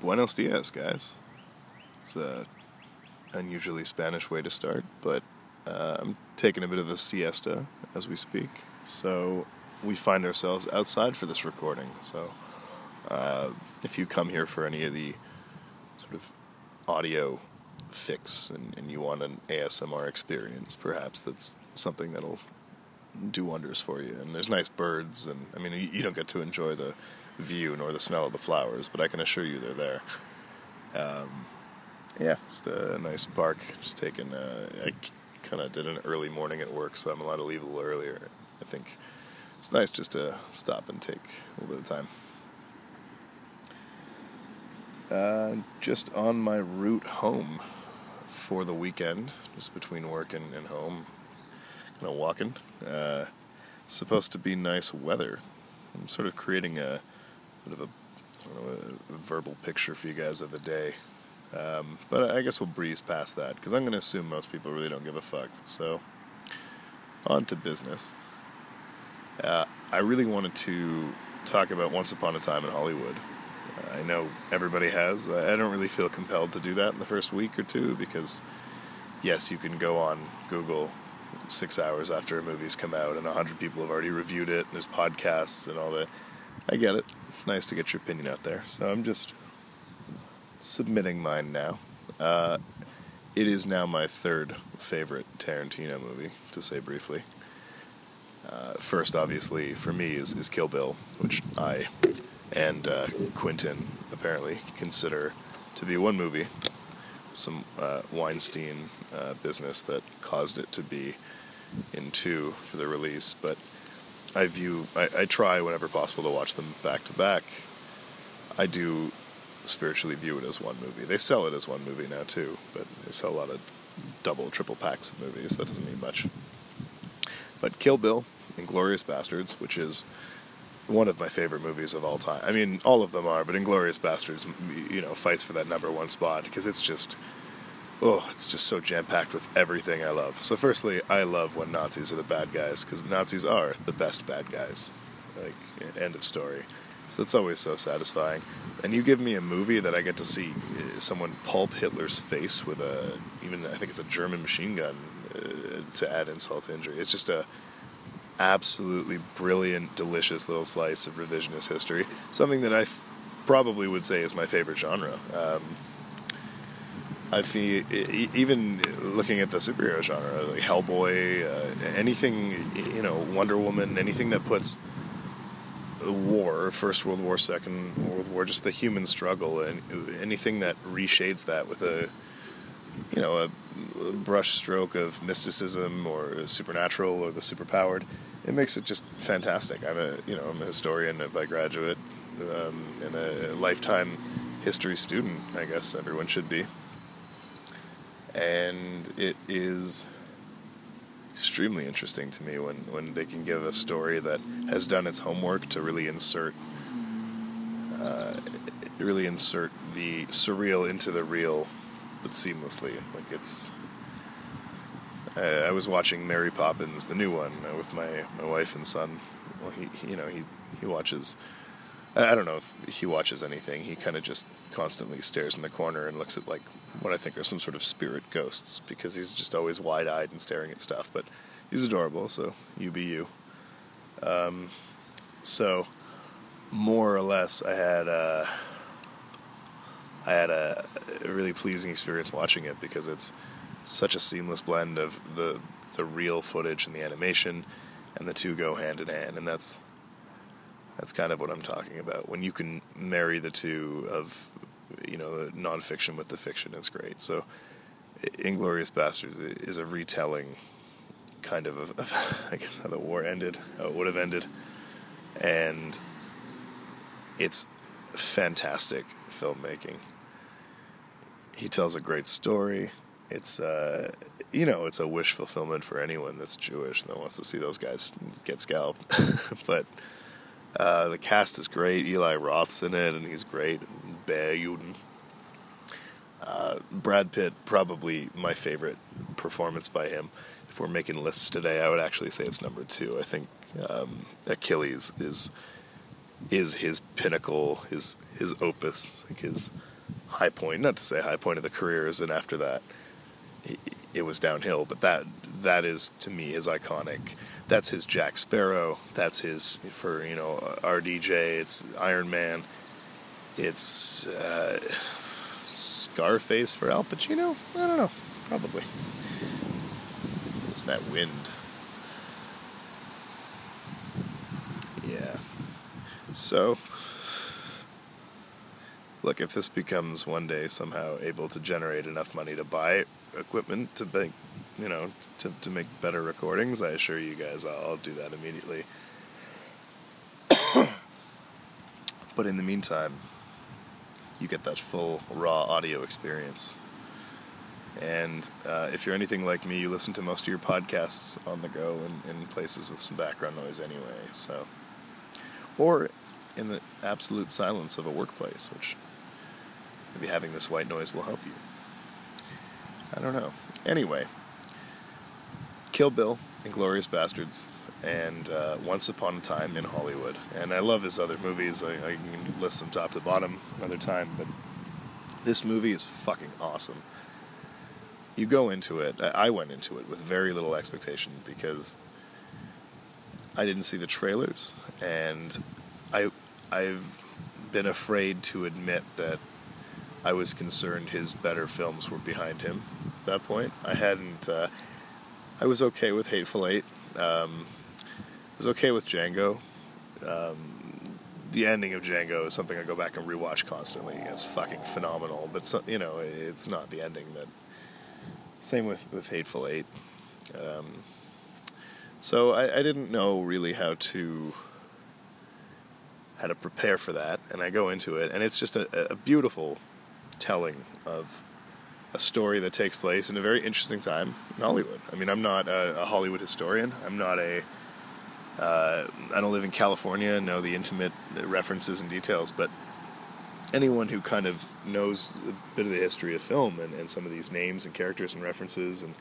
Buenos dias, guys. It's a unusually Spanish way to start, but uh, I'm taking a bit of a siesta as we speak. So we find ourselves outside for this recording. So uh, if you come here for any of the sort of audio fix and, and you want an ASMR experience, perhaps that's something that'll do wonders for you. And there's nice birds, and I mean, you don't get to enjoy the view nor the smell of the flowers, but I can assure you they're there. Um, yeah, just a nice bark. Just taking. Uh, I kind of did an early morning at work, so I'm allowed to leave a little earlier. I think it's nice just to stop and take a little bit of time. Uh, just on my route home for the weekend, just between work and, and home, kind of walking. Uh, supposed to be nice weather. I'm sort of creating a bit of a, know, a verbal picture for you guys of the day. Um, but I guess we'll breeze past that because I'm going to assume most people really don't give a fuck. So, on to business. Uh, I really wanted to talk about Once Upon a Time in Hollywood. Uh, I know everybody has. I don't really feel compelled to do that in the first week or two because, yes, you can go on Google six hours after a movie's come out and a hundred people have already reviewed it. There's podcasts and all that. I get it. It's nice to get your opinion out there. So I'm just submitting mine now. Uh, it is now my third favorite Tarantino movie, to say briefly. Uh, first, obviously, for me, is, is Kill Bill, which I and uh, Quentin apparently consider to be one movie. Some uh, Weinstein uh, business that caused it to be in two for the release, but I view, I, I try whenever possible to watch them back to back. I do spiritually view it as one movie. They sell it as one movie now too, but they sell a lot of double, triple packs of movies. That doesn't mean much. But Kill Bill, Inglourious Bastards, which is one of my favorite movies of all time. I mean, all of them are, but Inglourious Bastards, you know, fights for that number one spot because it's just, oh, it's just so jam packed with everything I love. So, firstly, I love when Nazis are the bad guys because Nazis are the best bad guys. Like, end of story. So it's always so satisfying. And you give me a movie that I get to see uh, someone pulp Hitler's face with a, even I think it's a German machine gun uh, to add insult to injury. It's just a absolutely brilliant, delicious little slice of revisionist history. Something that I f- probably would say is my favorite genre. Um, I feel even looking at the superhero genre, like Hellboy, uh, anything you know, Wonder Woman, anything that puts war, First World War, Second World War, just the human struggle, and anything that reshades that with a, you know, a brush stroke of mysticism or supernatural or the superpowered, it makes it just fantastic. I'm a, you know, I'm a historian by graduate um, and a lifetime history student. I guess everyone should be, and it is extremely interesting to me when, when they can give a story that has done its homework to really insert uh, really insert the surreal into the real, but seamlessly. Like it's. I, I was watching Mary Poppins, the new one, uh, with my, my wife and son. Well, he, he you know he he watches. I don't know if he watches anything. He kind of just constantly stares in the corner and looks at like what I think are some sort of spirit ghosts because he's just always wide eyed and staring at stuff. But he's adorable, so you be you. Um, so more or less, I had a, I had a really pleasing experience watching it because it's such a seamless blend of the the real footage and the animation, and the two go hand in hand, and that's that's kind of what I'm talking about. When you can marry the two of you know the nonfiction with the fiction. It's great. So, Inglorious Bastards is a retelling, kind of, of, of I guess how the war ended, how it would have ended, and it's fantastic filmmaking. He tells a great story. It's uh, you know, it's a wish fulfillment for anyone that's Jewish that wants to see those guys get scalped. but uh, the cast is great. Eli Roth's in it, and he's great. Bear Uh, Brad Pitt, probably my favorite performance by him. If we're making lists today, I would actually say it's number two. I think um, Achilles is is his pinnacle, his his opus, like his high point. Not to say high point of the careers, and after that, it was downhill. But that that is to me his iconic. That's his Jack Sparrow. That's his for you know RDJ. It's Iron Man. It's uh, Scarface for Al Pacino. I don't know. Probably. It's that wind. Yeah. So, look, if this becomes one day somehow able to generate enough money to buy equipment to make, you know, to, to make better recordings, I assure you guys I'll, I'll do that immediately. but in the meantime, you get that full raw audio experience. And uh, if you're anything like me, you listen to most of your podcasts on the go and in places with some background noise anyway. So, or in the absolute silence of a workplace, which maybe having this white noise will help you. I don't know. Anyway, Kill Bill, Inglourious Bastards, and uh, Once Upon a Time in Hollywood. And I love his other movies. I, I can list them top to bottom another time, but this movie is fucking awesome. You go into it, I went into it with very little expectation because I didn't see the trailers, and I, I've been afraid to admit that I was concerned his better films were behind him at that point. I hadn't. Uh, I was okay with Hateful Eight. Um, I was okay with Django. Um, the ending of Django is something I go back and rewatch constantly. It's fucking phenomenal, but so, you know, it's not the ending that. Same with with Hateful Eight. Um, so I, I didn't know really how to how to prepare for that, and I go into it, and it's just a, a beautiful telling of a story that takes place in a very interesting time in Hollywood. I mean, I'm not a, a Hollywood historian. I'm not a. Uh, I don't live in California and know the intimate references and details, but anyone who kind of knows a bit of the history of film and, and some of these names and characters and references, and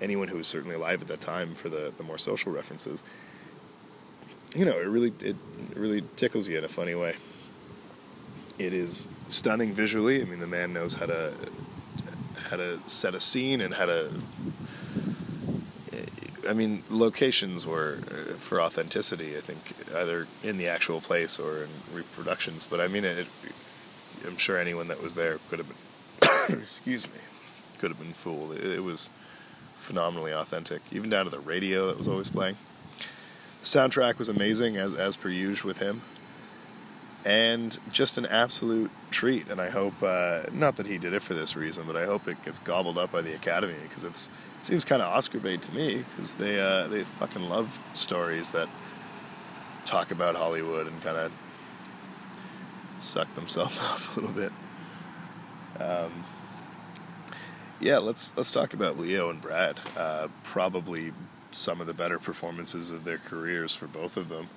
anyone who was certainly alive at that time for the, the more social references, you know, it really it really tickles you in a funny way. It is stunning visually. I mean, the man knows how to how to set a scene and how to. I mean, locations were uh, for authenticity. I think either in the actual place or in reproductions. But I mean, it, I'm sure anyone that was there could have been. excuse me, could have been fooled. It, it was phenomenally authentic, even down to the radio that was always playing. The soundtrack was amazing, as as per usual with him and just an absolute treat. And I hope, uh, not that he did it for this reason, but I hope it gets gobbled up by the Academy because it seems kind of Oscar bait to me because they uh, they fucking love stories that talk about Hollywood and kind of suck themselves off a little bit. Um, yeah, let's let's talk about Leo and Brad. Uh, probably some of the better performances of their careers for both of them,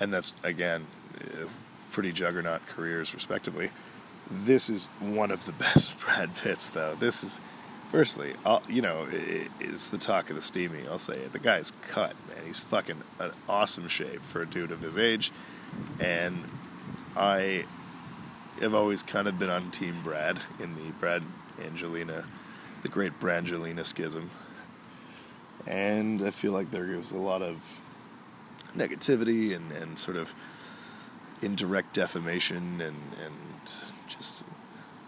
and that's again pretty juggernaut careers, respectively. This is one of the best Brad Pitts, though. This is, firstly, I'll, you know, it, it's the talk of the steamy. I'll say it. The guy's cut, man. He's fucking an awesome shape for a dude of his age, and I have always kind of been on Team Brad in the Brad Angelina, the great Brangelina schism, and I feel like there was a lot of negativity and, and sort of indirect defamation and and just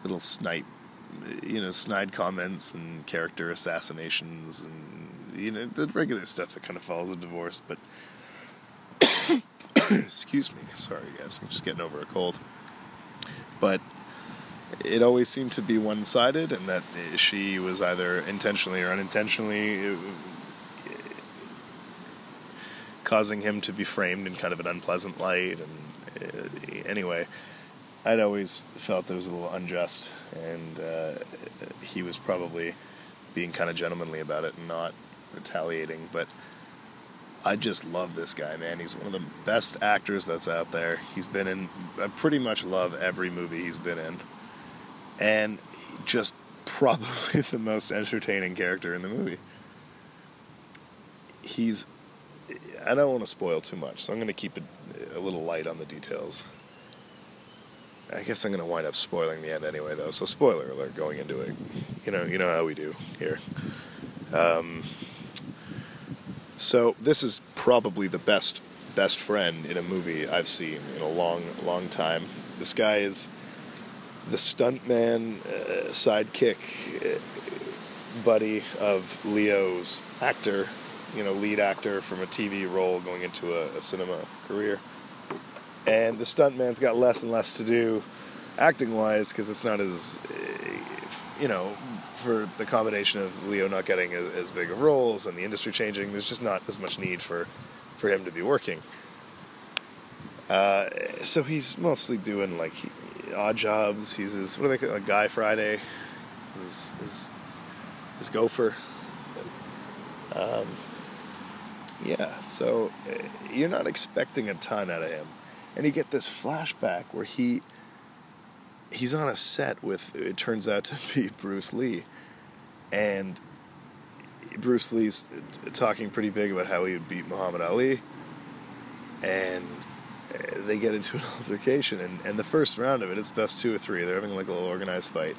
little snipe, you know, snide comments and character assassinations and you know the regular stuff that kind of follows a divorce. But excuse me, sorry guys, I'm just getting over a cold. But it always seemed to be one-sided, and that she was either intentionally or unintentionally uh, causing him to be framed in kind of an unpleasant light and anyway, I'd always felt that was a little unjust, and uh, he was probably being kind of gentlemanly about it and not retaliating. But I just love this guy, man. He's one of the best actors that's out there. He's been in, I pretty much love every movie he's been in, and just probably the most entertaining character in the movie. He's I don't want to spoil too much, so I'm going to keep it a little light on the details. I guess I'm gonna wind up spoiling the end anyway, though. So spoiler alert going into it. You know, you know how we do here. Um, so this is probably the best best friend in a movie I've seen in a long, long time. This guy is the stuntman uh, sidekick uh, buddy of Leo's actor, you know, lead actor from a TV role going into a, a cinema career. And the stuntman's got less and less to do acting wise because it's not as, uh, you know, for the combination of Leo not getting as, as big of roles and the industry changing, there's just not as much need for, for him to be working. Uh, so he's mostly doing like odd jobs. He's his what do they call it? Guy Friday. His his, his gopher. Um, yeah, so uh, you're not expecting a ton out of him, and you get this flashback where he he's on a set with it turns out to be Bruce Lee, and Bruce Lee's talking pretty big about how he would beat Muhammad Ali, and they get into an altercation, and, and the first round of it, it's best two or three. They're having like a little organized fight.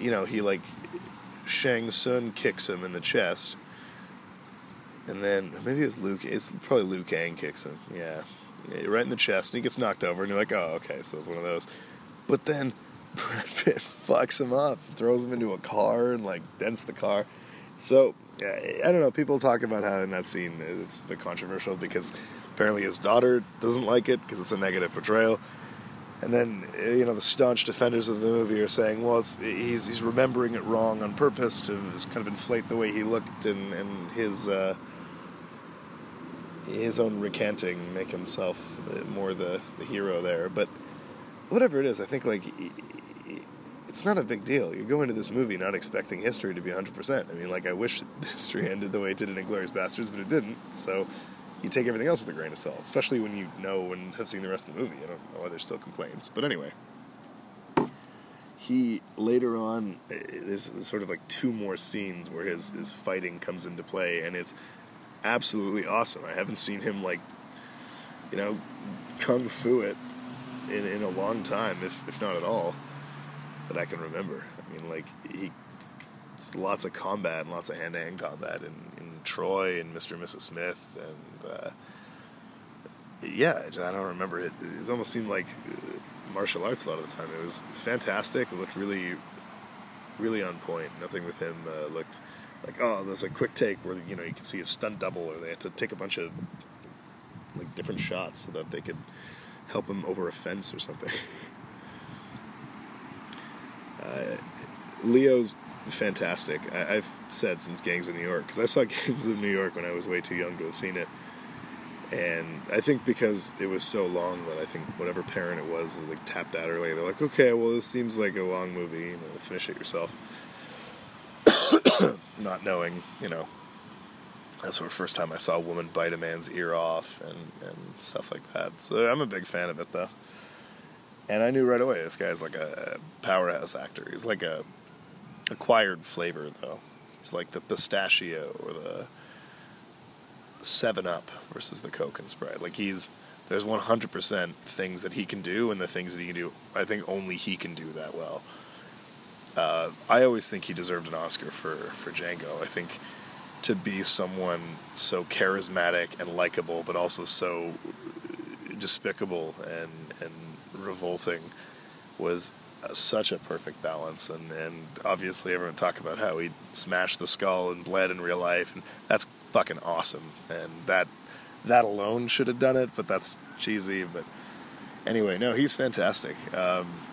You know, he like Shang Tsung kicks him in the chest, and then maybe it was Luke. It's probably Liu Kang kicks him. Yeah, right in the chest, and he gets knocked over, and you're like, oh, okay, so it's one of those. But then Brad Pitt fucks him up, throws him into a car, and like dents the car. So I don't know. People talk about how in that scene it's a bit controversial because apparently his daughter doesn't like it because it's a negative portrayal. And then you know the staunch defenders of the movie are saying, well, it's he's he's remembering it wrong on purpose to kind of inflate the way he looked and and his uh, his own recanting make himself more the the hero there. But whatever it is, I think like it's not a big deal. You go into this movie not expecting history to be 100%. I mean, like, I wish history ended the way it did in Inglourious Bastards, but it didn't. So you take everything else with a grain of salt, especially when you know and have seen the rest of the movie. I don't know why there's still complaints. But anyway, he later on, eh, there's sort of like two more scenes where his, his fighting comes into play, and it's absolutely awesome. I haven't seen him, like, you know, kung fu it in, in a long time, if, if not at all that I can remember. I mean, like he, lots of combat and lots of hand to hand combat in, in Troy and Mr. and Mrs. Smith and uh, yeah, I don't remember it. It almost seemed like uh, martial arts a lot of the time. It was fantastic. It looked really, really on point. Nothing with him uh, looked like oh, there's a quick take where you know you can see a stunt double, or they had to take a bunch of like different shots so that they could help him over a fence or something. Uh, Leo's fantastic. I, have said since Gangs of New York because I saw Gangs of New York when I was way too young to have seen it, and I think because it was so long that I think whatever parent it was like tapped out early. They're like, okay, well this seems like a long movie. You know, finish it yourself. Not knowing, you know, that's the first time I saw a woman bite a man's ear off and, and stuff like that. So I'm a big fan of it though. And I knew right away this guy's like a powerhouse actor. He's like a acquired flavor though. He's like the pistachio or the Seven Up versus the Coke and Sprite. Like he's there's 100% things that he can do, and the things that he can do, I think only he can do that well. Uh, I always think he deserved an Oscar for for Django. I think to be someone so charismatic and likable, but also so despicable and and revolting was such a perfect balance. And, and obviously everyone talked about how he smashed the skull and bled in real life and that's fucking awesome. And that that alone should have done it but that's cheesy. But anyway no he's fantastic. Um,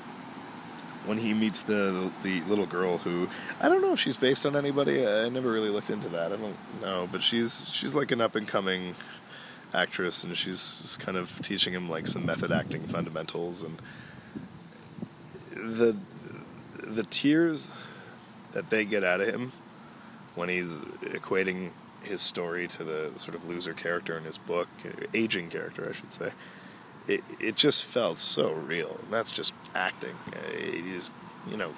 when he meets the, the, little girl who I don't know if she's based on anybody. I never really looked into that. I don't know. But she's she's like an up and coming actress, and she's kind of teaching him like some method acting fundamentals, and the the tears that they get out of him when he's equating his story to the sort of loser character in his book, aging character, I should say. It it just felt so real. And that's just acting. It is, you know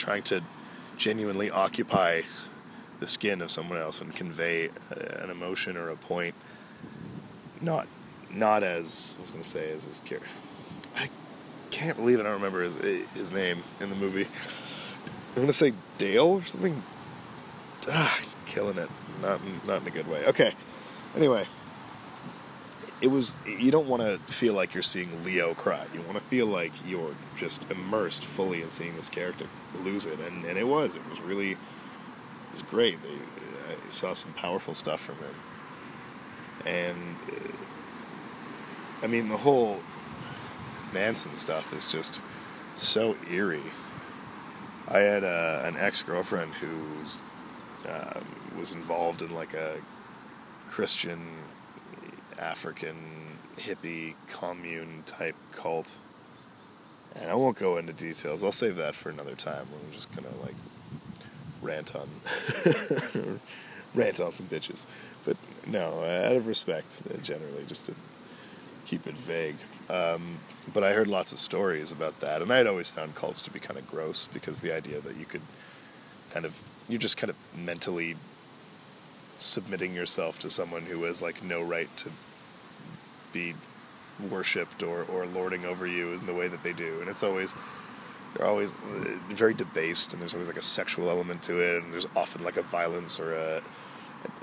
trying to genuinely occupy the skin of someone else and convey an emotion or a point not not as I was going to say as his character. I can't believe it I don't remember his his name in the movie. I'm gonna say Dale or something. Ah, killing it. Not not in a good way. Okay. Anyway, it was. You don't want to feel like you're seeing Leo cry. You want to feel like you're just immersed fully in seeing this character lose it, and and it was. It was really. It was great. They, I saw some powerful stuff from him, and I mean the whole Manson stuff is just so eerie. I had uh, an ex girlfriend who uh, was involved in like a Christian African hippie commune type cult. And I won't go into details. I'll save that for another time. I'm just gonna like rant on rant on some bitches. But no, out of respect, uh, generally, just to keep it vague. Um, but I heard lots of stories about that, and I had always found cults to be kind of gross because the idea that you could kind of you're just kind of mentally submitting yourself to someone who has like no right to be worshipped or, or lording over you in the way that they do, and it's always they're always uh, very debased, and there's always like a sexual element to it, and there's often like a violence or a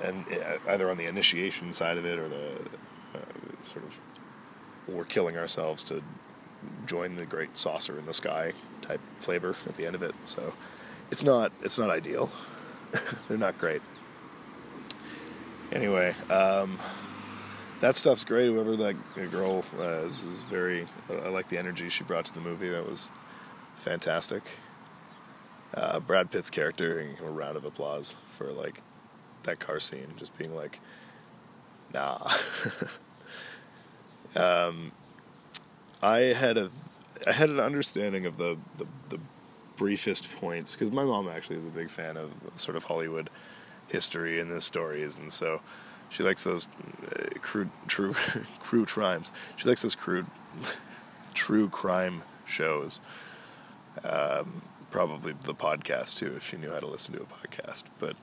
and uh, either on the initiation side of it or the uh, sort of we're killing ourselves to join the great saucer in the sky type flavor at the end of it. So it's not it's not ideal. They're not great. Anyway, um, that stuff's great. Whoever that girl is, is very. I like the energy she brought to the movie. That was fantastic. Uh, Brad Pitt's character, a round of applause for like that car scene, just being like, nah. um, I had a, I had an understanding of the the, the briefest points because my mom actually is a big fan of sort of Hollywood history and the stories, and so she likes those uh, crude, true, true crimes. She likes those crude, true crime shows. Um, probably the podcast too, if she knew how to listen to a podcast. But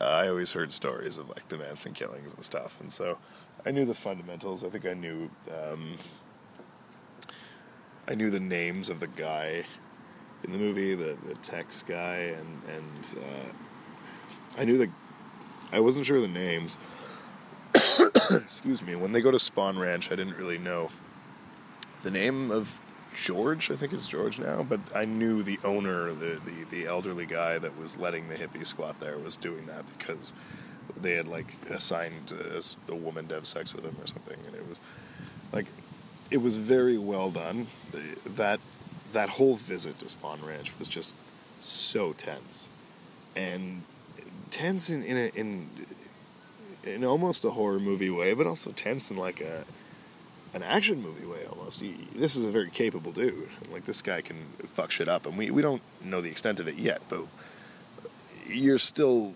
uh, I always heard stories of like the Manson killings and stuff, and so I knew the fundamentals. I think I knew um, I knew the names of the guy in the movie, the the Tex guy, and and uh, I knew the I wasn't sure the names. Excuse me. When they go to Spahn Ranch, I didn't really know the name of George, I think it's George now, but I knew the owner, the, the, the elderly guy that was letting the hippie squat there was doing that because they had like assigned a, a woman to have sex with him or something, and it was like it was very well done. The, that that whole visit to Spahn Ranch was just so tense, and tense in in a, in in almost a horror movie way, but also tense in like a an action movie way almost. He, this is a very capable dude. Like this guy can fuck shit up, and we we don't know the extent of it yet, but you're still.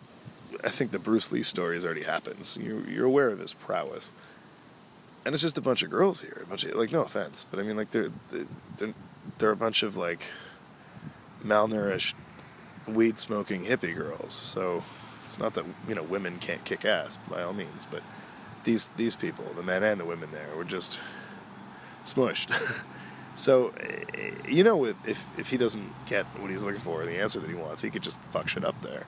I think the Bruce Lee story has already happened. So you're you're aware of his prowess, and it's just a bunch of girls here. A bunch of like no offense, but I mean like they're they're they're a bunch of like malnourished weed smoking hippie girls. So it's not that you know women can't kick ass by all means, but these these people, the men and the women there, were just smushed. so, eh, you know, if if he doesn't get what he's looking for, the answer that he wants, he could just fuck shit up there.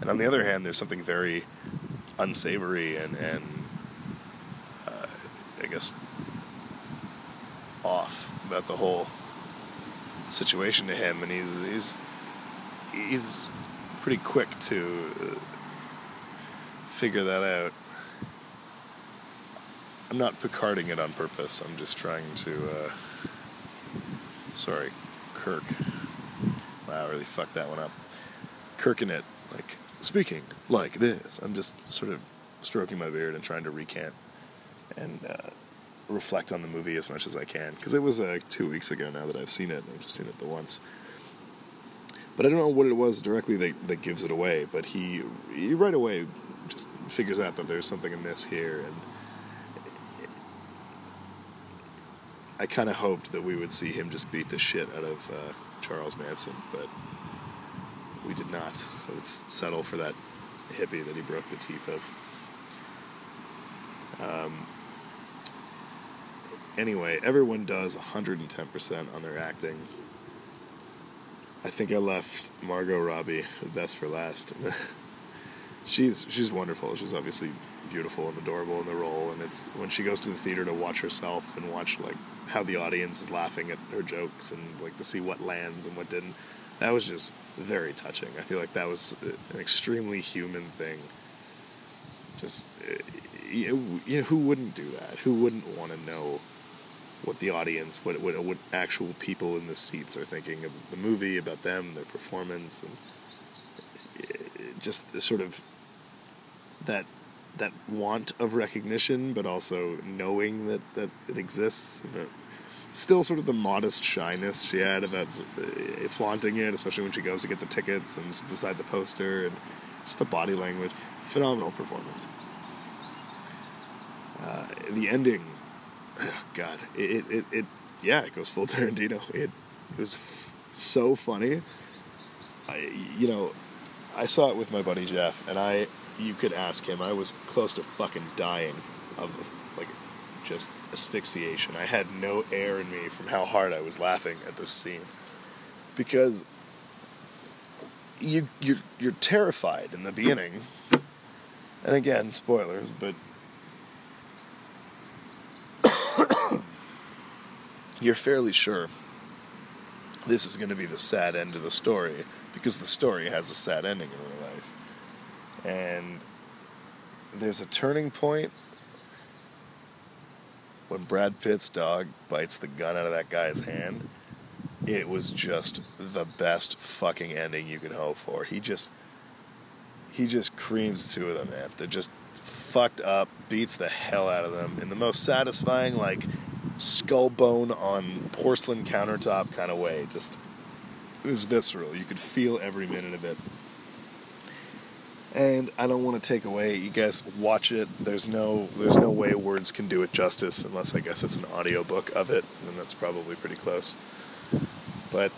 And on the other hand, there's something very unsavory and and uh, I guess off about the whole situation to him, and he's he's he's pretty quick to uh, figure that out. I'm not Picarding it on purpose. I'm just trying to. Uh, sorry, Kirk. Wow, I really fucked that one up. Kirking it, like speaking like this. I'm just sort of stroking my beard and trying to recant and uh, reflect on the movie as much as I can because it was uh, two weeks ago now that I've seen it. I've just seen it the once. But I don't know what it was directly that, that gives it away. But he, he right away just figures out that there's something amiss here and I kind of hoped that we would see him just beat the shit out of uh, Charles Manson, but we did not. Let's settle for that hippie that he broke the teeth of. Um, anyway, everyone does 110% on their acting. I think I left Margot Robbie best for last. she's she's wonderful. She's obviously beautiful and adorable in the role, and it's when she goes to the theater to watch herself and watch like how the audience is laughing at her jokes and like to see what lands and what didn't. That was just very touching. I feel like that was an extremely human thing. Just eh, you know, who wouldn't do that? Who wouldn't want to know what the audience, what, what what actual people in the seats are thinking of the movie, about them, their performance, and just the sort of that that want of recognition, but also knowing that, that it exists. But still, sort of the modest shyness she had about uh, flaunting it, especially when she goes to get the tickets and beside the poster, and just the body language. Phenomenal performance. Uh, the ending, oh God, it, it, it, yeah, it goes full Tarantino. It, it was f- so funny. I, you know, I saw it with my buddy Jeff, and I you could ask him. I was close to fucking dying of like just asphyxiation. I had no air in me from how hard I was laughing at this scene because you you're you're terrified in the beginning. And again, spoilers, but you're fairly sure this is going to be the sad end of the story because the story has a sad ending in real life and there's a turning point when Brad Pitt's dog bites the gun out of that guy's hand. It was just the best fucking ending you could hope for. He just he just creams two of them, man. They're just fucked up, beats the hell out of them in the most satisfying, like skull bone on porcelain countertop kind of way. Just it was visceral. You could feel every minute of it and I don't want to take away. You guys watch it. There's no there's no way words can do it justice unless I guess it's an audiobook of it, and that's probably pretty close. But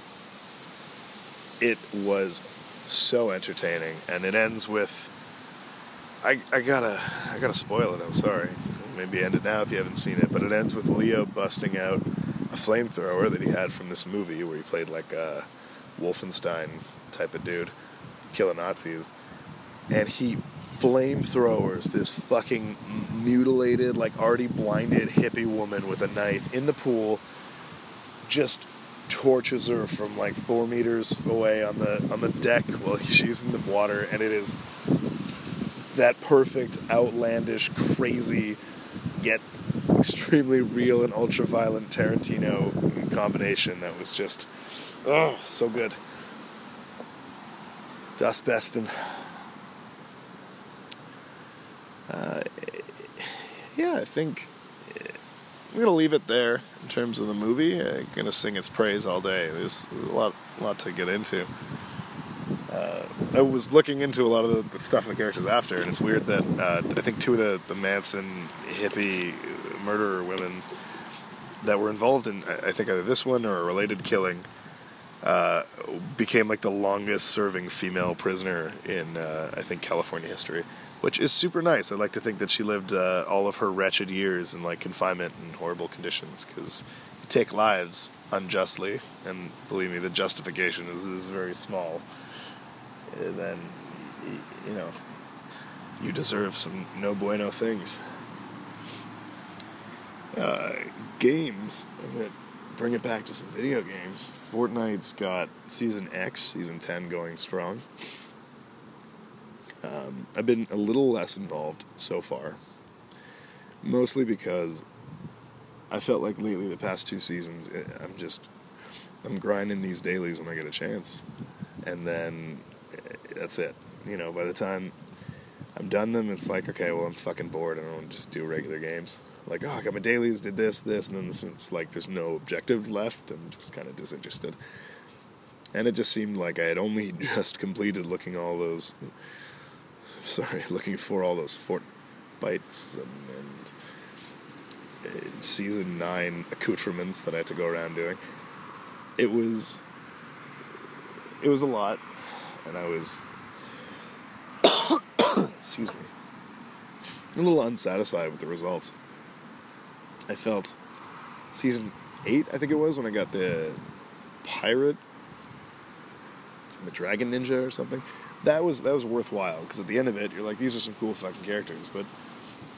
it was so entertaining, and it ends with. I, I gotta I gotta spoil it. I'm sorry. Maybe end it now if you haven't seen it. But it ends with Leo busting out a flamethrower that he had from this movie where he played like a Wolfenstein type of dude, killing Nazis and he flamethrowers this fucking mutilated, like already blinded hippie woman with a knife in the pool, just torches her from like four meters away on the on the deck while she's in the water, and it is that perfect, outlandish, crazy, yet extremely real and ultra violent Tarantino combination that was just oh so good. Das Besten. Uh, yeah, I think I'm gonna leave it there in terms of the movie. I'm gonna sing its praise all day. There's a lot, lot to get into. Uh, I was looking into a lot of the stuff the characters after, and it's weird that uh, I think two of the, the Manson hippie murderer women that were involved in, I think either this one or a related killing, uh, became like the longest serving female prisoner in, uh, I think, California history which is super nice. I like to think that she lived uh, all of her wretched years in like confinement and horrible conditions because you take lives unjustly, and believe me, the justification is, is very small. Then, you know, you deserve some no bueno things. Uh, games, bring it back to some video games. Fortnite's got Season X, Season 10 going strong. Um, I've been a little less involved so far, mostly because I felt like lately, the past two seasons, eh, I'm just I'm grinding these dailies when I get a chance, and then that's it. You know, by the time I'm done them, it's like okay, well I'm fucking bored. I don't want to just do regular games. Like oh, I got my dailies, did this, this, and then this, it's like there's no objectives left. I'm just kind of disinterested. And it just seemed like I had only just completed looking all those sorry, looking for all those fort bites and, and uh, season nine accoutrements that I had to go around doing. It was it was a lot, and I was excuse me a little unsatisfied with the results. I felt season eight, I think it was, when I got the pirate, the dragon ninja or something. That was that was worthwhile because at the end of it, you're like, these are some cool fucking characters, but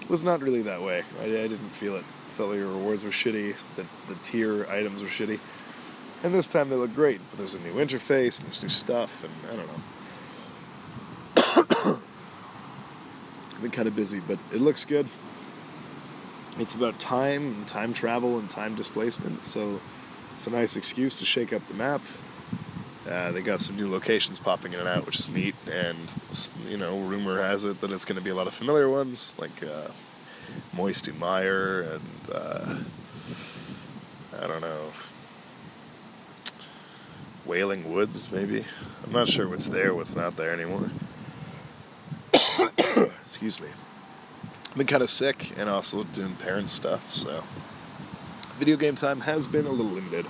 it was not really that way. I, I didn't feel it. I felt like the rewards were shitty. The the tier items were shitty. And this time they look great, but there's a new interface and there's new stuff, and I don't know. I've been kind of busy, but it looks good. It's about time and time travel and time displacement, so it's a nice excuse to shake up the map. Uh, they got some new locations popping in and out, which is neat, and you know, rumor has it that it's going to be a lot of familiar ones like uh, Moisty Mire and uh, I don't know, Wailing Woods, maybe. I'm not sure what's there, what's not there anymore. Excuse me. I've been kind of sick and also doing parent stuff, so video game time has been a little limited.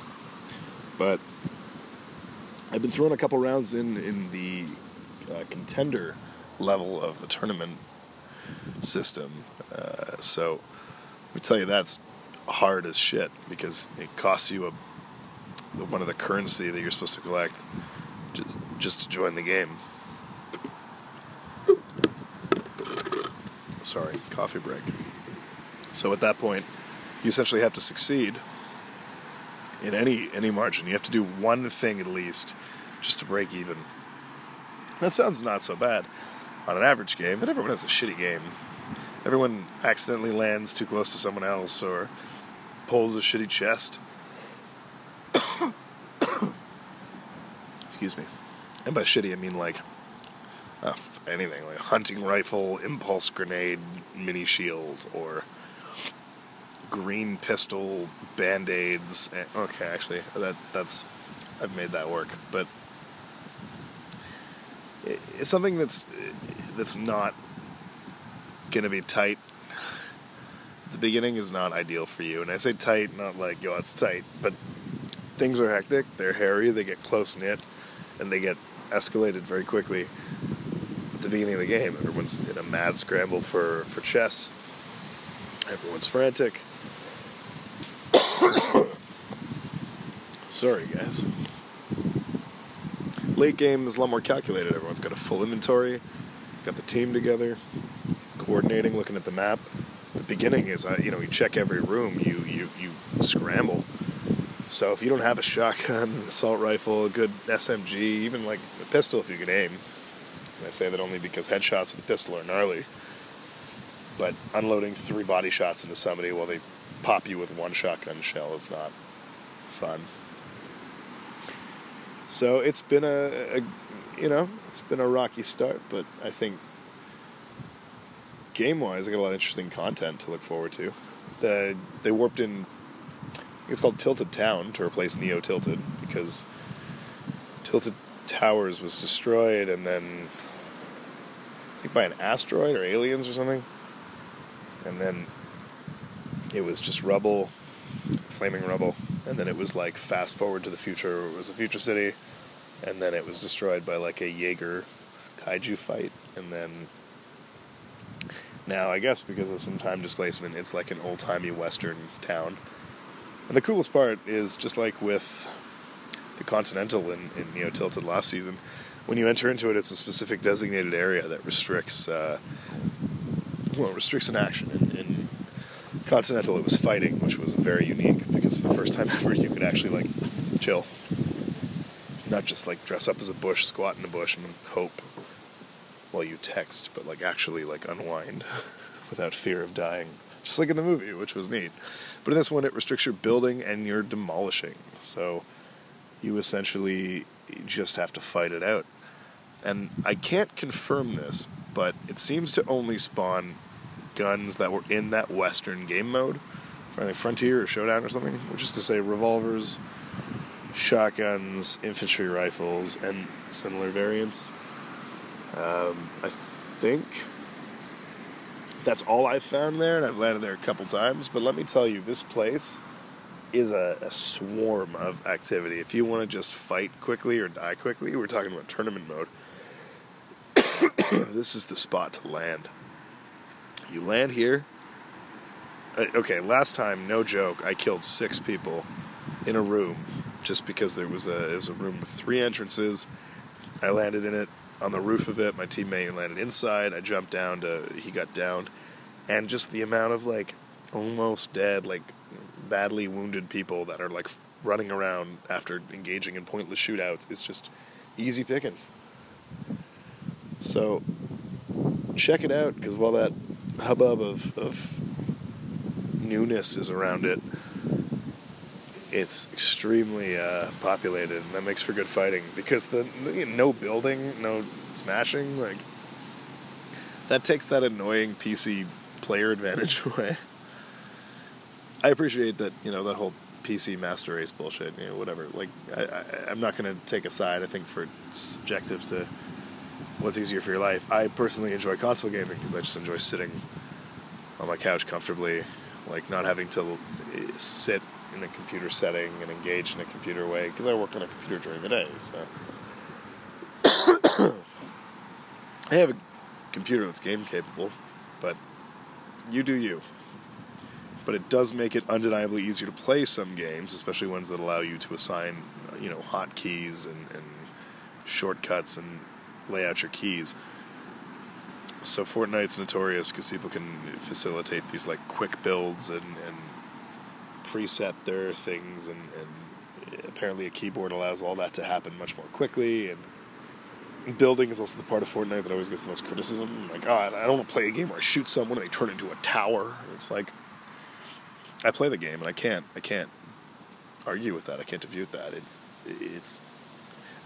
But I've been throwing a couple rounds in in the uh, contender level of the tournament system. Uh, so let me tell you, that's hard as shit because it costs you a one of the currency that you're supposed to collect just just to join the game. Sorry, coffee break. So at that point, you essentially have to succeed in any any margin. You have to do one thing at least just to break even. That sounds not so bad on an average game, but everyone has a shitty game. Everyone accidentally lands too close to someone else or pulls a shitty chest. Excuse me. And by shitty, I mean like uh, anything like hunting rifle, impulse grenade, mini shield, or green pistol, band aids. Okay, actually, that that's I've made that work, but it's something that's that's not gonna be tight. The beginning is not ideal for you, and I say tight, not like yo, it's tight, but things are hectic. They're hairy. They get close knit, and they get escalated very quickly. At the beginning of the game, everyone's in a mad scramble for for chess. Everyone's frantic. Sorry, guys. Late game is a lot more calculated. Everyone's got a full inventory, got the team together, coordinating, looking at the map. The beginning is, uh, you know, you check every room, you you you scramble. So if you don't have a shotgun, assault rifle, a good SMG, even like a pistol if you can aim, and I say that only because headshots with a pistol are gnarly. But unloading three body shots into somebody while they pop you with one shotgun shell is not fun. So it's been a, a, you know, it's been a rocky start, but I think game wise, I got a lot of interesting content to look forward to. The, they warped in, it's called Tilted Town to replace Neo Tilted because Tilted Towers was destroyed and then, I think by an asteroid or aliens or something. And then it was just rubble, flaming rubble and then it was like fast forward to the future. It was a future city, and then it was destroyed by like a Jaeger kaiju fight, and then now I guess because of some time displacement, it's like an old timey western town. And the coolest part is just like with the Continental in, in Neo Tilted last season, when you enter into it, it's a specific designated area that restricts, uh, well, restricts an action. In, in Continental, it was fighting, which was very unique because for the first time ever, you could actually like chill, not just like dress up as a bush, squat in a bush, and hope while you text, but like actually like unwind without fear of dying, just like in the movie, which was neat. But in this one, it restricts your building and your demolishing, so you essentially just have to fight it out. And I can't confirm this, but it seems to only spawn guns that were in that Western game mode, for like Frontier or Showdown or something, which is to say revolvers, shotguns, infantry rifles, and similar variants. Um, I think that's all I've found there, and I've landed there a couple times. But let me tell you, this place is a, a swarm of activity. If you want to just fight quickly or die quickly, we're talking about tournament mode. this is the spot to land. You land here, uh, okay, last time, no joke, I killed six people in a room just because there was a it was a room with three entrances. I landed in it on the roof of it. My teammate landed inside. I jumped down to he got down, and just the amount of like almost dead, like badly wounded people that are like running around after engaging in pointless shootouts is just easy pickings. So check it out because while that hubbub of, of newness is around it, it's extremely uh, populated, and that makes for good fighting because the no building, no smashing, like that takes that annoying PC player advantage away. I appreciate that you know that whole PC master race bullshit, you know, whatever. Like, I, I, am not going to take a side. I think for subjective to what's easier for your life. I personally enjoy console gaming because I just enjoy sitting on my couch comfortably, like not having to eh, sit in a computer setting and engage in a computer way because I work on a computer during the day. So I have a computer that's game capable, but you do you. But it does make it undeniably easier to play some games, especially ones that allow you to assign, you know, hotkeys and, and shortcuts and lay out your keys. So Fortnite's notorious because people can facilitate these like quick builds and, and preset their things, and, and apparently a keyboard allows all that to happen much more quickly. And building is also the part of Fortnite that always gets the most criticism. Like, oh, I don't want to play a game where I shoot someone and they turn into a tower. It's like I play the game and I can't I can't argue with that. I can't refute that. It's it's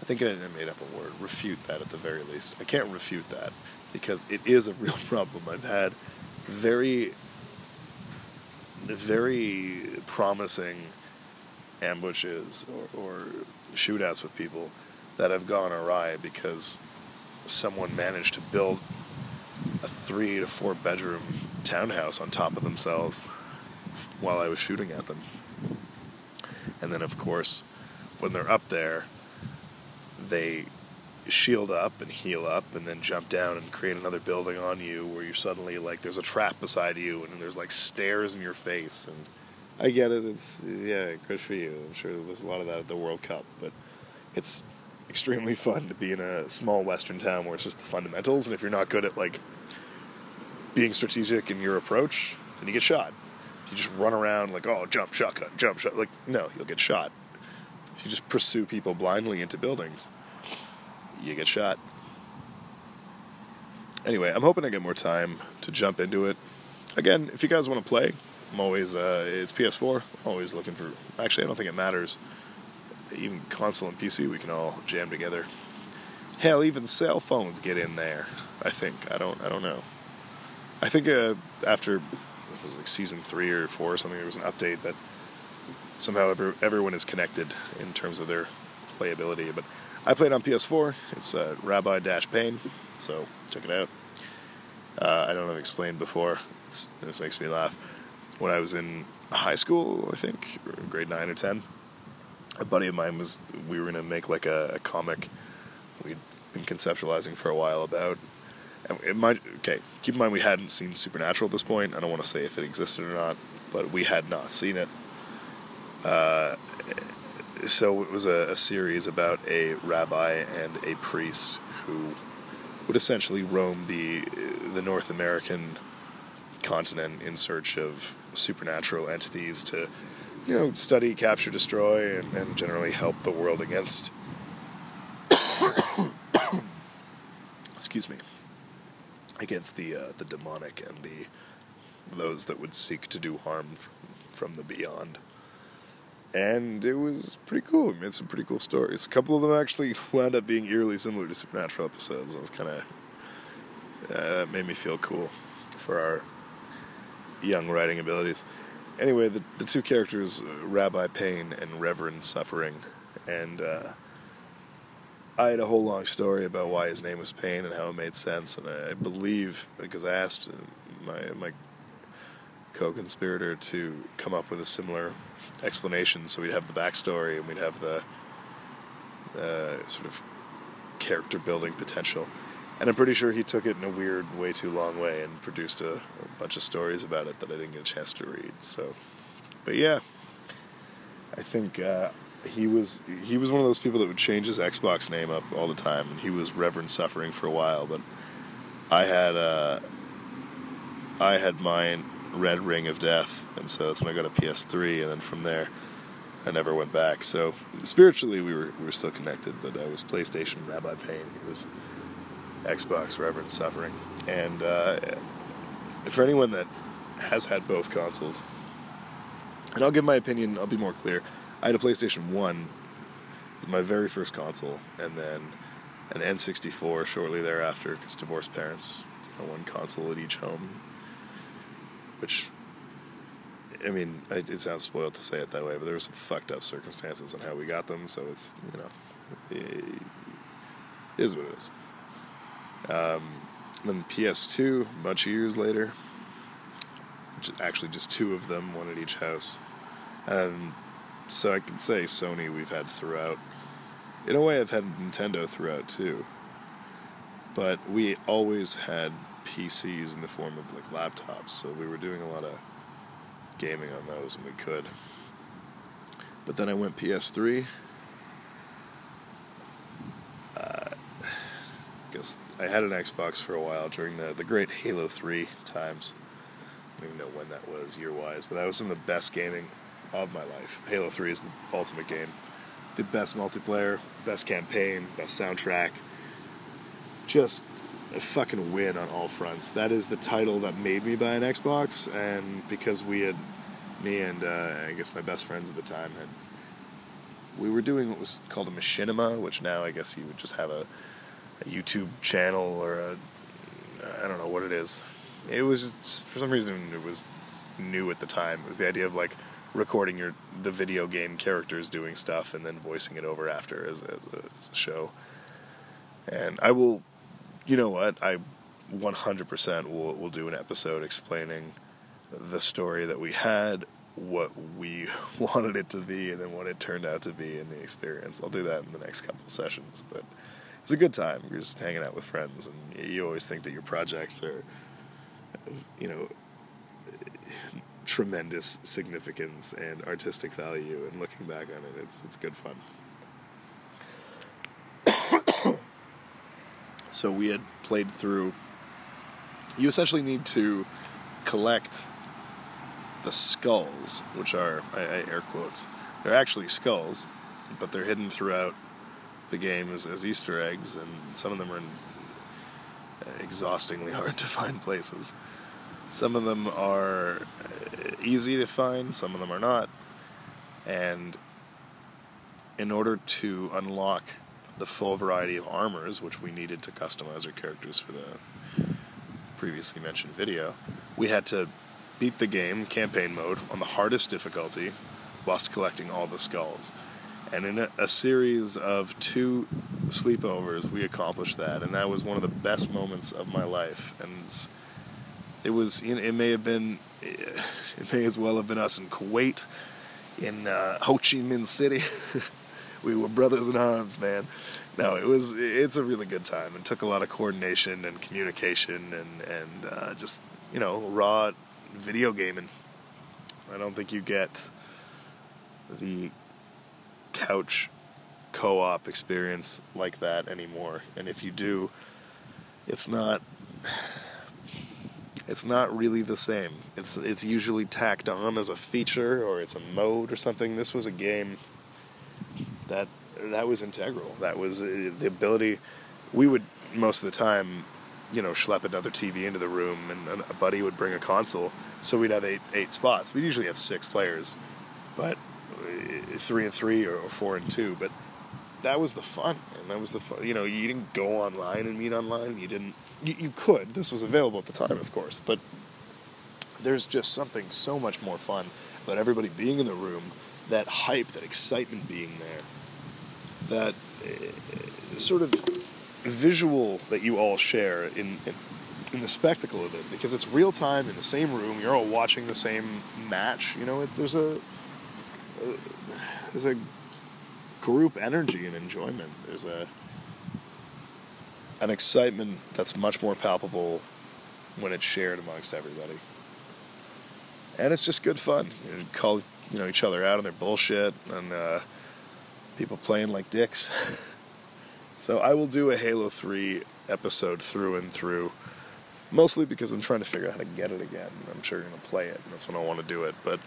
I think I made up a word. Refute that at the very least. I can't refute that because it is a real problem. I've had very, very promising ambushes or, or shootouts with people that have gone awry because someone managed to build a three to four bedroom townhouse on top of themselves while I was shooting at them. And then, of course, when they're up there, they shield up and heal up and then jump down and create another building on you where you're suddenly like there's a trap beside you and there's like stairs in your face and I get it. It's yeah good for you. I'm sure there's a lot of that at the World Cup but it's extremely fun to be in a small western town where it's just the fundamentals and if you're not good at like being strategic in your approach then you get shot. If you just run around like oh jump shotgun jump shot like no you'll get shot. If you just pursue people blindly into buildings, you get shot. Anyway, I'm hoping I get more time to jump into it. Again, if you guys want to play, I'm always uh, it's PS4. Always looking for. Actually, I don't think it matters. Even console and PC, we can all jam together. Hell, even cell phones get in there. I think. I don't. I don't know. I think uh, after it was like season three or four or something, there was an update that somehow every, everyone is connected in terms of their playability. But I played on PS4. It's uh, Rabbi Dash Pain, so check it out. Uh, I don't know if I've explained before. It's, this makes me laugh. When I was in high school, I think, grade nine or ten, a buddy of mine was. We were gonna make like a, a comic. We'd been conceptualizing for a while about. might okay. Keep in mind we hadn't seen Supernatural at this point. I don't want to say if it existed or not, but we had not seen it uh, so it was a, a, series about a rabbi and a priest who would essentially roam the the North American continent in search of supernatural entities to, you know, study, capture, destroy, and, and generally help the world against. excuse me. Against the uh, the demonic and the those that would seek to do harm from, from the beyond and it was pretty cool. We made some pretty cool stories. A couple of them actually wound up being eerily similar to Supernatural episodes. I was kind of uh, that made me feel cool for our young writing abilities. Anyway, the the two characters, uh, Rabbi Pain and Reverend Suffering, and uh, I had a whole long story about why his name was Pain and how it made sense. And I, I believe because I asked my my co-conspirator to come up with a similar explanation. So we'd have the backstory and we'd have the uh, sort of character building potential. And I'm pretty sure he took it in a weird, way too long way and produced a, a bunch of stories about it that I didn't get a chance to read. So, but yeah, I think uh, he was he was one of those people that would change his Xbox name up all the time, and he was Reverend Suffering for a while. But I had uh, I had mine Red Ring of Death, and so that's when I got a PS3, and then from there. I never went back. So spiritually, we were we were still connected, but I was PlayStation Rabbi Pain. He was Xbox Reverend Suffering. And uh, for anyone that has had both consoles, and I'll give my opinion. I'll be more clear. I had a PlayStation One, my very first console, and then an N64 shortly thereafter because divorced parents, you know, one console at each home, which I mean, it sounds spoiled to say it that way, but there were some fucked up circumstances on how we got them, so it's, you know, it is what it is. Um, then PS2, a bunch of years later, actually just two of them, one at each house. And so I can say Sony we've had throughout. In a way, I've had Nintendo throughout too. But we always had PCs in the form of like laptops, so we were doing a lot of gaming on those and we could. But then I went PS3. Uh, guess I had an Xbox for a while during the, the great Halo 3 times. I don't even know when that was year wise, but that was some of the best gaming of my life. Halo 3 is the ultimate game. The best multiplayer, best campaign, best soundtrack. Just a fucking win on all fronts. That is the title that made me buy an Xbox, and because we had, me and uh, I guess my best friends at the time had, we were doing what was called a machinima, which now I guess you would just have a, a YouTube channel or a, I don't know what it is. It was just, for some reason it was new at the time. It was the idea of like recording your the video game characters doing stuff and then voicing it over after as, as, a, as a show. And I will you know what? I 100% will will do an episode explaining the story that we had, what we wanted it to be, and then what it turned out to be in the experience. I'll do that in the next couple sessions, but it's a good time. You're just hanging out with friends, and you always think that your projects are, you know, tremendous significance and artistic value. And looking back on it, it's it's good fun. So we had played through. You essentially need to collect the skulls, which are I, I air quotes. They're actually skulls, but they're hidden throughout the game as, as Easter eggs, and some of them are in exhaustingly hard to find places. Some of them are uh, easy to find, some of them are not. And in order to unlock the full variety of armors, which we needed to customize our characters for the previously mentioned video, we had to beat the game campaign mode on the hardest difficulty whilst collecting all the skulls. And in a, a, series of two sleepovers, we accomplished that, and that was one of the best moments of my life. And it was, you know, it may have been, it may as well have been us in Kuwait, in uh, Ho Chi Minh City. we were brothers in arms, man. No, it was it's a really good time. It took a lot of coordination and communication and and uh, just you know raw video gaming. I don't think you get the couch co-op experience like that anymore. And if you do, it's not it's not really the same. It's it's usually tacked on as a feature or it's a mode or something. This was a game that that was integral. That was uh, the ability. We would most of the time, you know, schlep another TV into the room, and a buddy would bring a console, so we'd have eight eight spots. We usually have six players, but uh, three and three or four and two. But that was the fun, and that was the fun. You know, you didn't go online and meet online. You didn't. You, you could. This was available at the time, of course, but there's just something so much more fun about everybody being in the room, that hype, that excitement being there that uh, sort of visual that you all share in, in, in the spectacle of it because it's real time in the same room. You're all watching the same match. You know, there's a uh, there's a group energy and enjoyment. There's a an excitement that's much more palpable when it's shared amongst everybody. And it's just good fun. You call you know each other out on their bullshit and uh, people playing like dicks. so I will do a Halo 3 episode through and through. Mostly because I'm trying to figure out how to get it again. I'm sure I'm going to play it, and that's when I want to do it. But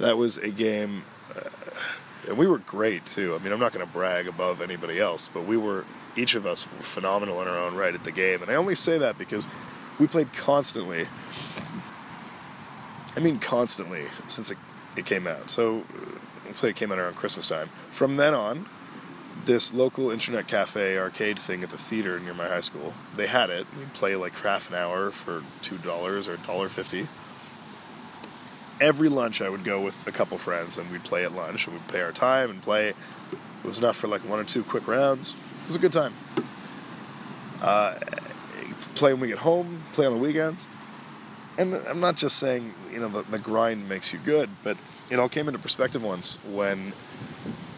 that was a game, uh, and we were great too. I mean, I'm not going to brag above anybody else, but we were each of us were phenomenal in our own right at the game. And I only say that because we played constantly. I mean, constantly since it, it came out. So let's say it came out around Christmas time. From then on, this local internet cafe arcade thing at the theater near my high school. They had it. We'd play like half an hour for two dollars or dollar fifty. Every lunch, I would go with a couple friends, and we'd play at lunch, and we'd pay our time and play. It was enough for like one or two quick rounds. It was a good time. Uh, play when we get home, play on the weekends, and I'm not just saying you know the, the grind makes you good, but it all came into perspective once when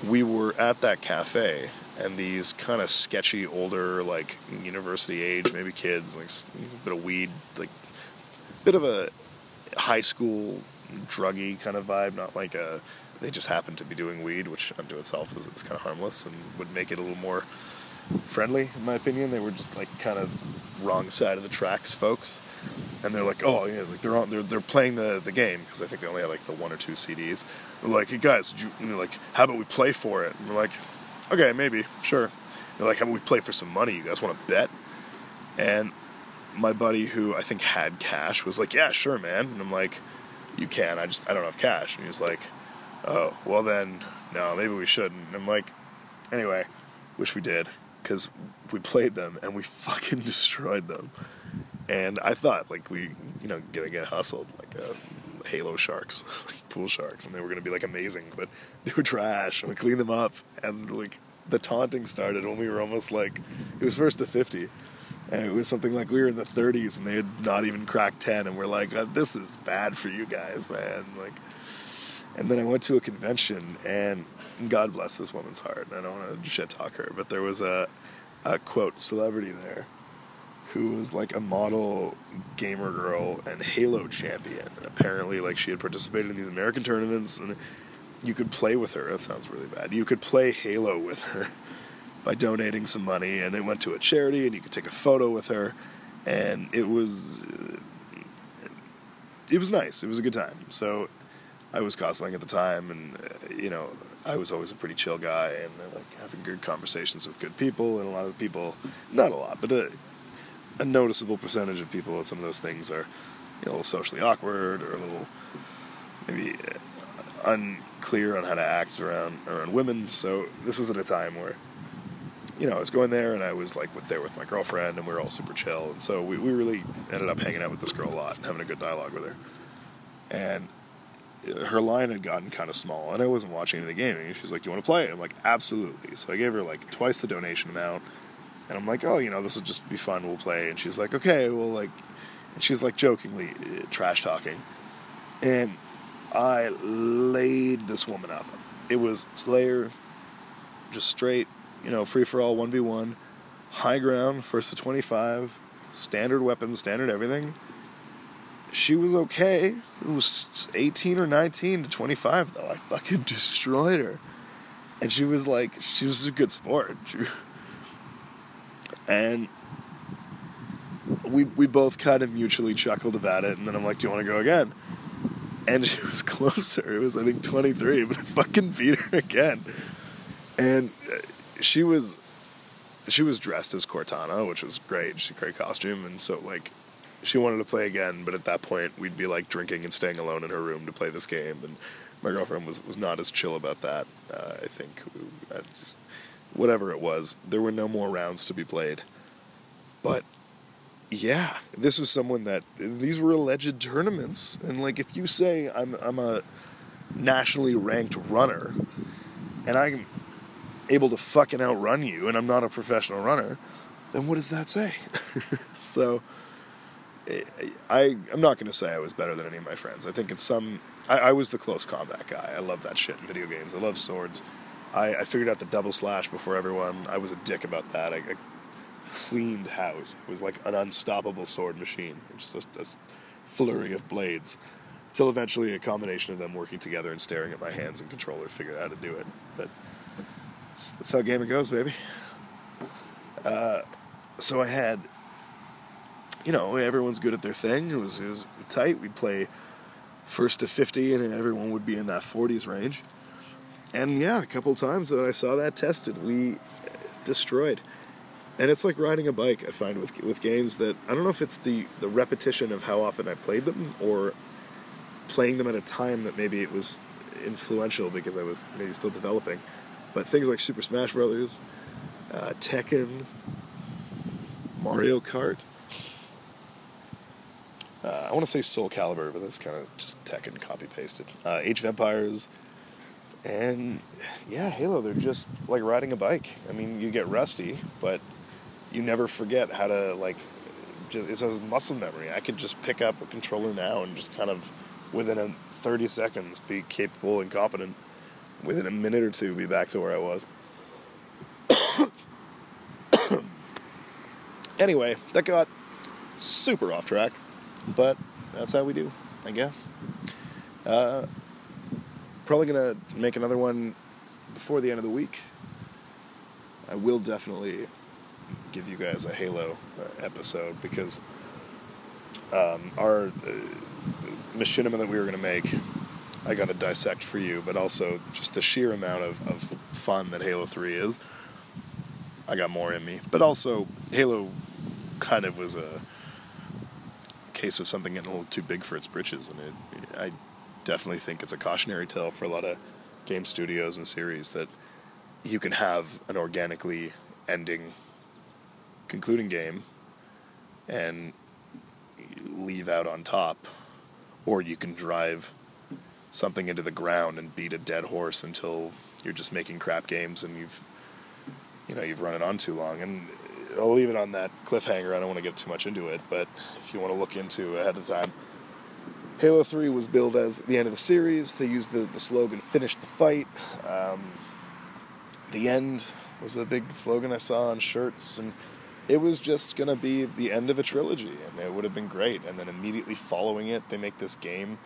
we were at that cafe and these kind of sketchy older like university age maybe kids like a bit of weed like bit of a high school druggy kind of vibe not like a they just happened to be doing weed which unto itself is, is kind of harmless and would make it a little more friendly in my opinion. They were just like kind of wrong side of the tracks folks and they're like, oh yeah, like they're on, they're they're playing the the game because I think they only have like the one or two CDs. They're like, hey guys, you, like, how about we play for it? And we're like, okay, maybe, sure. They're like, how about we play for some money? You guys want to bet? And my buddy, who I think had cash, was like, yeah, sure, man. And I'm like, you can. I just I don't have cash. And he's like, oh, well then, no, maybe we shouldn't. And I'm like, anyway, wish we did because we played them and we fucking destroyed them. And I thought like we, you know, gonna get hustled like uh, Halo sharks, like pool sharks, and they were gonna be like amazing, but they were trash. And we cleaned them up, and like the taunting started when we were almost like it was first to fifty, and it was something like we were in the 30s and they had not even cracked 10, and we're like, uh, this is bad for you guys, man. Like, and then I went to a convention, and God bless this woman's heart. And I don't want to shit talk her, but there was a, a quote celebrity there who was like a model gamer girl and Halo champion. And apparently, like she had participated in these American tournaments, and you could play with her. That sounds really bad. You could play Halo with her by donating some money, and it went to a charity, and you could take a photo with her, and it was it was nice. It was a good time. So I was cosplaying at the time, and uh, you know, I was always a pretty chill guy, and like having good conversations with good people, and a lot of the people, not a lot, but. Uh, a noticeable percentage of people at some of those things are you know, a little socially awkward or a little maybe uh, unclear on how to act around around women. So this was at a time where you know I was going there and I was like with there with my girlfriend and we were all super chill. And so we, we really ended up hanging out with this girl a lot and having a good dialogue with her. And her line had gotten kind of small and I wasn't watching any of the gaming. She's like, you want to play?" I'm like, "Absolutely." So I gave her like twice the donation amount and I'm like, oh, you know, this will just be fun. We'll play. And she's like, okay, well, like, and she's like jokingly uh, trash talking. And I laid this woman up. It was Slayer, just straight, you know, free for all, 1v1, high ground, first to 25, standard weapons, standard everything. She was okay. It was 18 or 19 to 25, though. I fucking destroyed her. And she was like, she was a good sport. And we we both kind of mutually chuckled about it, and then I'm like, "Do you want to go again?" And she was closer. It was I think 23, but I fucking beat her again. And uh, she was she was dressed as Cortana, which was great. She great costume, and so like she wanted to play again. But at that point, we'd be like drinking and staying alone in her room to play this game, and my girlfriend was was not as chill about that. Uh, I think. I just, whatever it was. There were no more rounds to be played. But yeah, this was someone that these were alleged tournaments, and like if you say I'm I'm a nationally ranked runner, and I'm able to fucking outrun you, and I'm not a professional runner, then what does that say? so. I I'm not going to say I was better than any of my friends. I think in some I, I was the close combat guy. I love that shit in video games. I love swords. I, I figured out the double slash before everyone. I was a dick about that. I, I cleaned house. It was like an unstoppable sword machine, just a, a flurry of blades. Till eventually, a combination of them working together and staring at my hands and controller figured out how to do it. But that's, that's how gaming goes, baby. Uh, so I had, you know, everyone's good at their thing. It was it was tight. We'd play first to fifty, and everyone would be in that forties range. And yeah, a couple times that I saw that tested, we destroyed. And it's like riding a bike. I find with with games that I don't know if it's the the repetition of how often I played them or playing them at a time that maybe it was influential because I was maybe still developing. But things like Super Smash Brothers, uh, Tekken, Mario Kart. Uh, I want to say Soul Calibur, but that's kind of just Tekken copy pasted. Uh, Age of Empires, and yeah, Halo. They're just like riding a bike. I mean, you get rusty, but you never forget how to like. Just it's a muscle memory. I could just pick up a controller now and just kind of within a 30 seconds be capable and competent. Within a minute or two, be back to where I was. anyway, that got super off track, but that's how we do, I guess. Uh, probably gonna make another one before the end of the week. I will definitely give you guys a Halo uh, episode because um, our uh, machinima that we were gonna make, I gotta dissect for you, but also just the sheer amount of, of fun that Halo Three is. I got more in me, but also Halo kind of was a case of something getting a little too big for its britches, and it, I definitely think it's a cautionary tale for a lot of game studios and series that you can have an organically ending, concluding game, and leave out on top, or you can drive something into the ground and beat a dead horse until you're just making crap games and you've you know you've run it on too long and I'll leave it on that cliffhanger. I don't want to get too much into it, but if you want to look into ahead of time, Halo 3 was billed as the end of the series. They used the, the slogan "Finish the fight." Um, the end was a big slogan I saw on shirts, and it was just gonna be the end of a trilogy, and it would have been great. And then immediately following it, they make this game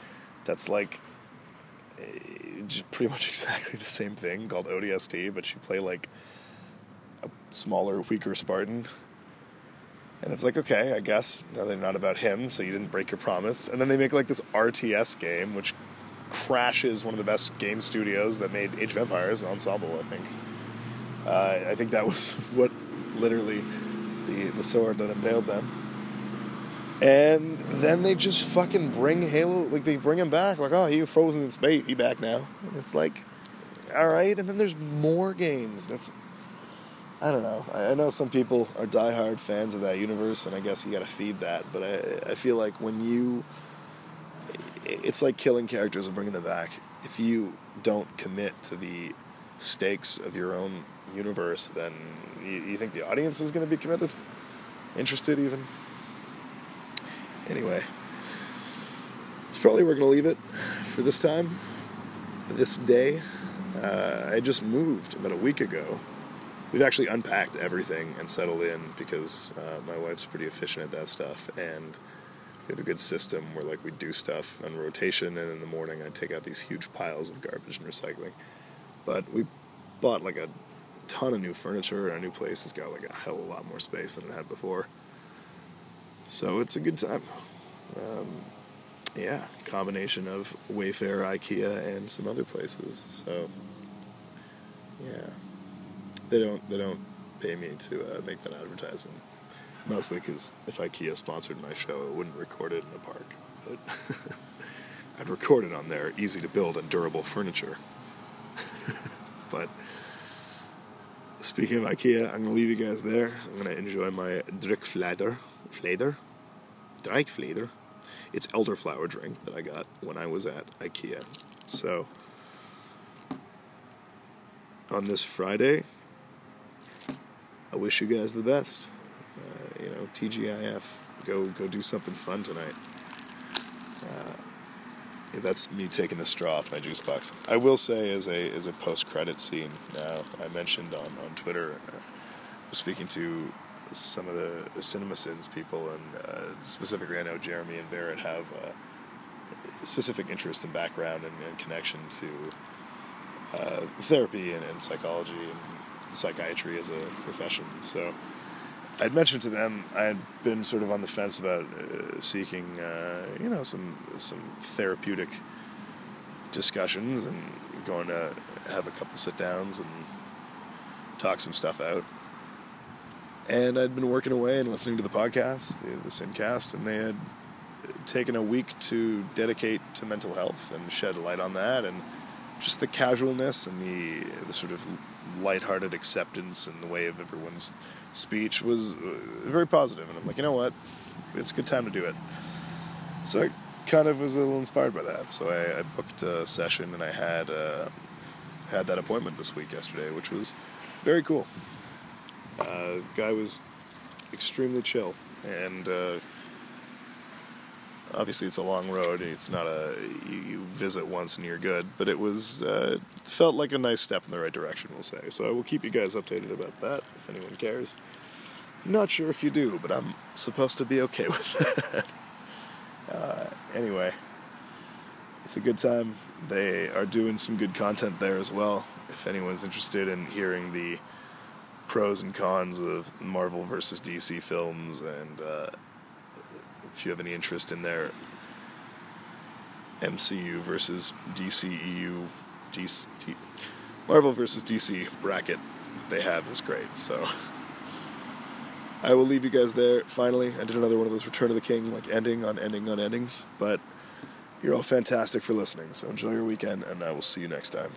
that's like eh, pretty much exactly the same thing called ODST, but you play like a smaller, weaker Spartan. And it's like, okay, I guess now they're not about him, so you didn't break your promise. And then they make like this RTS game, which crashes one of the best game studios that made Age of Empires, Ensemble, I think. Uh, I think that was what literally the the sword that impaled them. And then they just fucking bring Halo, like they bring him back, like, oh, he was frozen in space, he back now. And it's like, all right. And then there's more games. That's I don't know. I, I know some people are diehard fans of that universe, and I guess you got to feed that. But I, I feel like when you, it's like killing characters and bringing them back. If you don't commit to the stakes of your own universe, then you, you think the audience is going to be committed, interested even. Anyway, it's probably we're going to leave it for this time, this day. Uh, I just moved about a week ago we've actually unpacked everything and settled in because uh, my wife's pretty efficient at that stuff and we have a good system where like we do stuff on rotation and in the morning I take out these huge piles of garbage and recycling. But we bought like a ton of new furniture and our new place has got like a hell of a lot more space than it had before. So it's a good time. Um, yeah, combination of Wayfair, IKEA, and some other places. So yeah. They don't. They don't pay me to uh, make that advertisement. Mostly because if IKEA sponsored my show, I wouldn't record it in a park. But I'd record it on their easy to build and durable furniture. but speaking of IKEA, I'm gonna leave you guys there. I'm gonna enjoy my Drickflader. Flader? Drickflader. It's elderflower drink that I got when I was at IKEA. So on this Friday, I wish you guys the best. Uh, you know, TGIF. Go go do something fun tonight. Uh, that's me taking the straw off my juice box. I will say, as a as a post credit scene, now I mentioned on on Twitter, uh, speaking to some of the CinemaSins people, and uh, specifically, I know Jeremy and Barrett have a specific interest and background and, and connection to uh, therapy and, and, psychology and psychiatry as a profession. So I'd mentioned to them I had been sort of on the fence about uh, seeking, uh, you know, some some therapeutic discussions and going to have a couple sit downs and talk some stuff out. And I'd been working away and listening to the podcast, the, the Sincast, and they had taken a week to dedicate to mental health and shed light on that and just the casualness and the the sort of lighthearted acceptance and the way of everyone's speech was uh, very positive. And I'm like, you know what, it's a good time to do it. So I kind of was a little inspired by that. So I, I booked a session and I had uh, had that appointment this week yesterday, which was very cool. Uh, guy was extremely chill and uh, obviously it's a long road. And it's not a you, you visit once and you're good, but it was uh, felt like a nice step in the right direction. We'll say. So I will keep you guys updated about that if anyone cares. Not sure if you do, but I'm supposed to be okay with that. Uh, anyway, it's a good time. They are doing some good content there as well. If anyone's interested in hearing the pros and cons of Marvel versus DC films and uh, if you have any interest in their MCU versus DCEU, DC, Marvel versus DC bracket that they have is great. So I will leave you guys there. Finally, I did another one of those Return of the King, like ending on ending on endings. But you're all fantastic for listening. So enjoy your weekend, and I will see you next time.